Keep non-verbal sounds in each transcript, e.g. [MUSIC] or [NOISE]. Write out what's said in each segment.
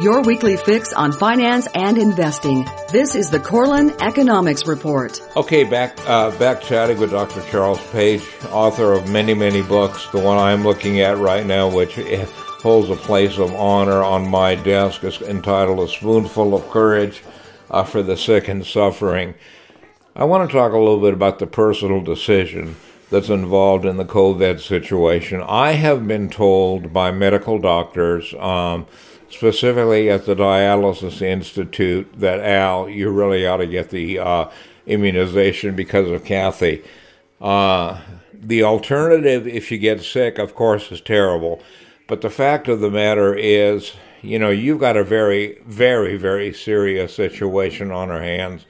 your weekly fix on finance and investing. This is the Korelin Economics Report. Okay, back uh, back chatting with Dr. Charles Page, author of many many books. The one I'm looking at right now, which [LAUGHS] holds a place of honor on my desk, is entitled "A Spoonful of Courage uh, for the Sick and Suffering." I want to talk a little bit about the personal decision that's involved in the COVID situation. I have been told by medical doctors, um, specifically at the Dialysis Institute, that Al, you really ought to get the uh, immunization because of Kathy. Uh, the alternative, if you get sick, of course, is terrible. But the fact of the matter is, you know, you've got a very, very, very serious situation on our hands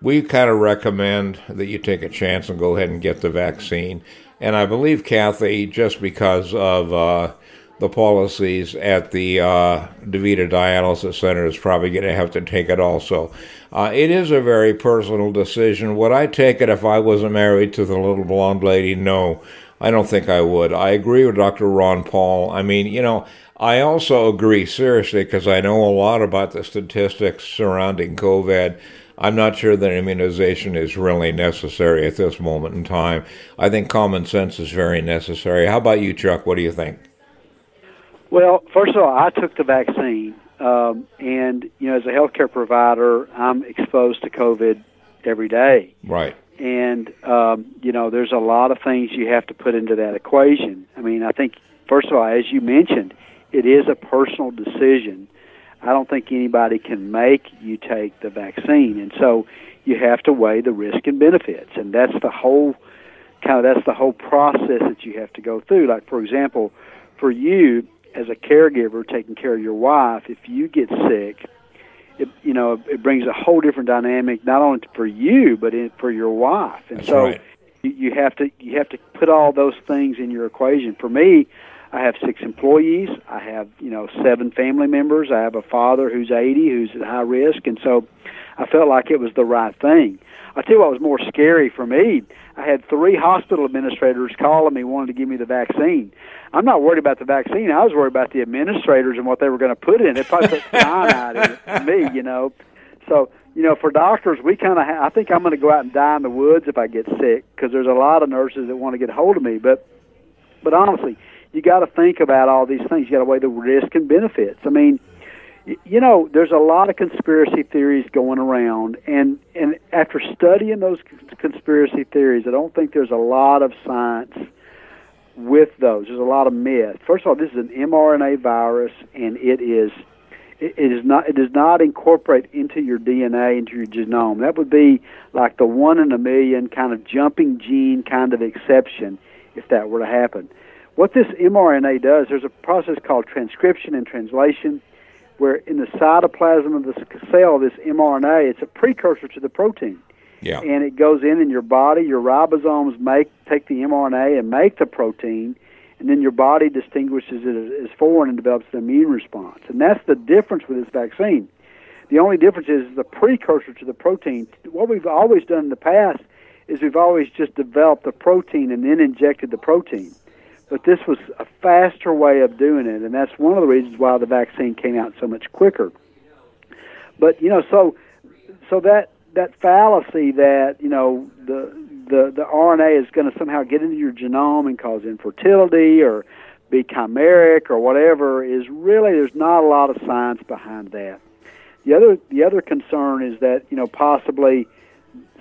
we kind of recommend that you take a chance and go ahead and get the vaccine. And I believe, Kathy, just because of uh, the policies at the uh, DaVita Dialysis Center, is probably going to have to take it also. Uh, it is a very personal decision. Would I take it if I wasn't married to the little blonde lady? No, I don't think I would. I agree with Dr. Ron Paul. I mean, you know, I also agree seriously because I know a lot about the statistics surrounding COVID. I'm not sure that immunization is really necessary at this moment in time. I think common sense is very necessary. How about you, Chuck? What do you think? Well, first of all, I took the vaccine, um, and you know, as a healthcare provider, I'm exposed to COVID every day. Right. And um, you know, there's a lot of things you have to put into that equation. I mean, I think first of all, as you mentioned, it is a personal decision I don't think anybody can make you take the vaccine, and so you have to weigh the risk and benefits, and that's the whole kind of that's the whole process that you have to go through. Like for example, for you as a caregiver taking care of your wife, if you get sick, it, you know it brings a whole different dynamic not only for you but in, for your wife, and that's so. Right. You, you have to you have to put all those things in your equation. For me, I have six employees. I have, you know, seven family members. I have a father who's 80 who's at high risk. And so I felt like it was the right thing. I tell you what was more scary for me. I had three hospital administrators calling me wanting to give me the vaccine. I'm not worried about the vaccine. I was worried about the administrators and what they were going to put in it. Probably cyanide in it for me, you know. So, you know, for doctors, we kind of. Ha- I think I'm going to go out and die in the woods if I get sick because there's a lot of nurses that want to get a hold of me. But, but honestly, you got to think about all these things. You got to weigh the risk and benefits. I mean, you know, there's a lot of conspiracy theories going around, and and after studying those conspiracy theories, I don't think there's a lot of science with those. There's a lot of myth. First of all, this is an mRNA virus, and it is it is not it does not incorporate into your DNA into your genome. That would be like the one in a million kind of jumping gene kind of exception if that were to happen. What this mRNA does, there's a process called transcription and translation, where in the cytoplasm of the cell, this mRNA, it's a precursor to the protein. Yeah. And it goes in in your body. Your ribosomes make take the mRNA and make the protein, and then your body distinguishes it as foreign and develops an immune response. And that's the difference with this vaccine. The only difference is the precursor to the protein. What we've always done in the past is we've always just developed the protein and then injected the protein but this was a faster way of doing it, and that's one of the reasons why the vaccine came out so much quicker. But you know, so so that that fallacy that you know the the the RNA is going to somehow get into your genome and cause infertility or be chimeric or whatever is really there's not a lot of science behind that. The other the other concern is that you know possibly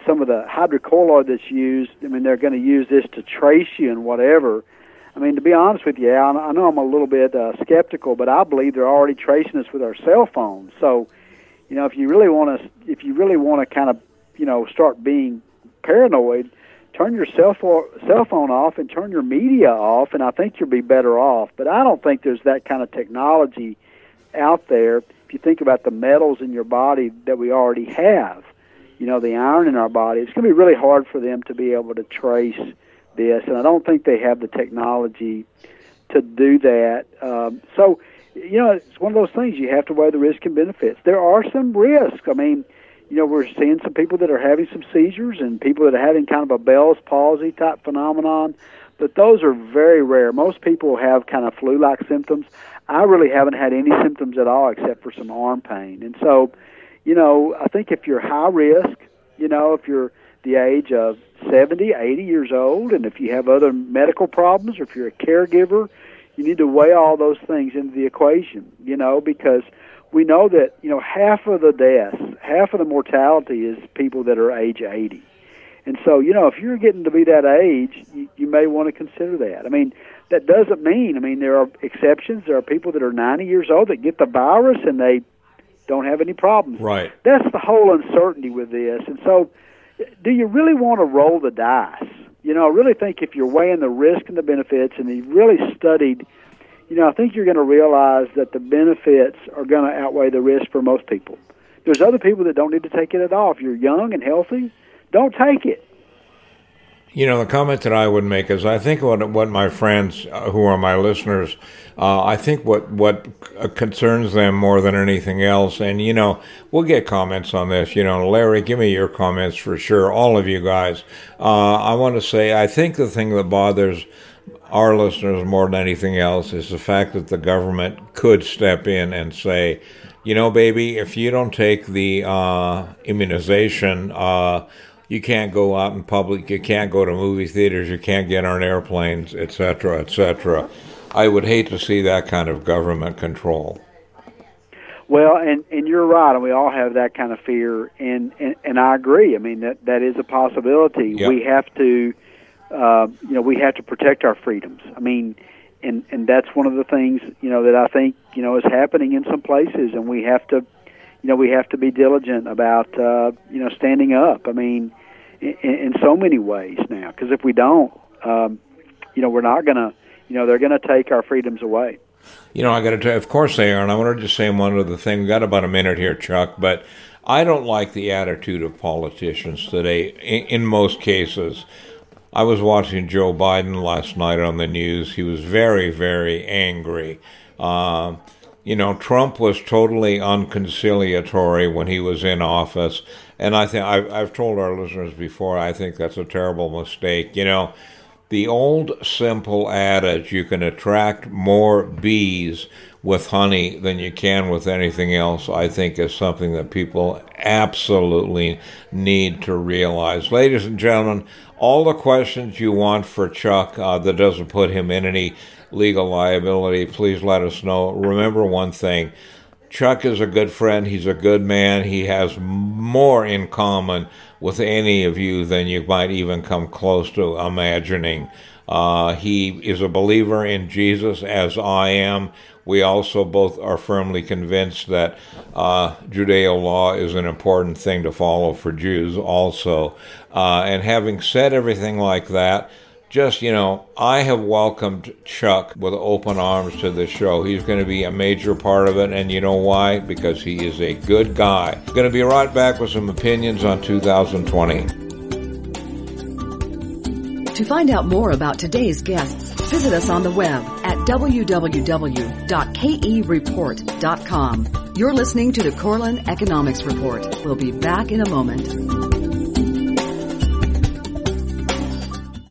some of the hydrocolloid that's used. I mean, they're going to use this to trace you and whatever I mean, to be honest with you, I know I'm a little bit uh, skeptical, but I believe they're already tracing us with our cell phones. So, you know, if you really want to, if you really want to kind of, you know, start being paranoid, turn your cell phone cell phone off and turn your media off, and I think you'll be better off. But I don't think there's that kind of technology out there. If you think about the metals in your body that we already have, you know, the iron in our body, it's going to be really hard for them to be able to trace this, and I don't think they have the technology to do that. Um, so, you know, it's one of those things you have to weigh the risk and benefits. There are some risks. I mean, you know, we're seeing some people that are having some seizures and people that are having kind of a Bell's palsy type phenomenon. but those are very rare. Most people have kind of flu-like symptoms. I really haven't had any symptoms at all except for some arm pain. And so, you know, I think if you're high risk, you know, if you're the age of 70, 80 years old, and if you have other medical problems or if you're a caregiver, you need to weigh all those things into the equation, you know, because we know that, you know, half of the deaths, half of the mortality is people that are age 80. And so, you know, if you're getting to be that age, you, you may want to consider that. I mean, that doesn't mean, I mean, there are exceptions. There are people that are 90 years old that get the virus and they don't have any problems. Right. That's the whole uncertainty with this. And so, do you really want to roll the dice? You know, I really think if you're weighing the risk and the benefits and you really studied, you know, I think you're going to realize that the benefits are going to outweigh the risk for most people. There's other people that don't need to take it at all. If you're young and healthy, don't take it. You know, the comment that I would make is I think what what my friends uh, who are my listeners, uh, I think what what concerns them more than anything else, and you know, we'll get comments on this. You know, Larry, give me your comments for sure. All of you guys. Uh, I want to say I think the thing that bothers our listeners more than anything else is the fact that the government could step in and say, you know, baby, if you don't take the uh, immunization, uh, you can't go out in public, you can't go to movie theaters, you can't get on airplanes, etc., etc. I would hate to see that kind of government control. Well, and and you're right, and we all have that kind of fear, and and, and I agree. I mean that that is a possibility. Yep. We have to, uh, you know, we have to protect our freedoms. I mean, and and that's one of the things you know that I think you know is happening in some places, and we have to, you know, we have to be diligent about uh, you know standing up. I mean, in, in so many ways now, because if we don't, um, you know, we're not gonna, you know, they're gonna take our freedoms away. You know, I got to tell you, of course they are, and I want to say one other thing. We've got about a minute here, Chuck, but I don't like the attitude of politicians today. In, in most cases, I was watching Joe Biden last night on the news. He was very, very angry. Uh, you know, Trump was totally unconciliatory when he was in office, and I think I've, I've told our listeners before. I think that's a terrible mistake. You know, the old simple adage: you can attract more bees with honey than you can with anything else, I think is something that people absolutely need to realize. Ladies and gentlemen, all the questions you want for Chuck uh, that doesn't put him in any legal liability, please let us know. Remember one thing. Chuck is a good friend. He's a good man. He has more in common with any of you than you might even come close to imagining. Uh, he is a believer in Jesus, as I am. We also both are firmly convinced that uh, Judeo law is an important thing to follow for Jews, also. Uh, and having said everything like that, just, you know, I have welcomed Chuck with open arms to the show. He's going to be a major part of it, and you know why? Because he is a good guy. Going to be right back with some opinions on 2020. To find out more about today's guests, visit us on the web at www.kereport.com. You're listening to the Korelin Economics Report. We'll be back in a moment.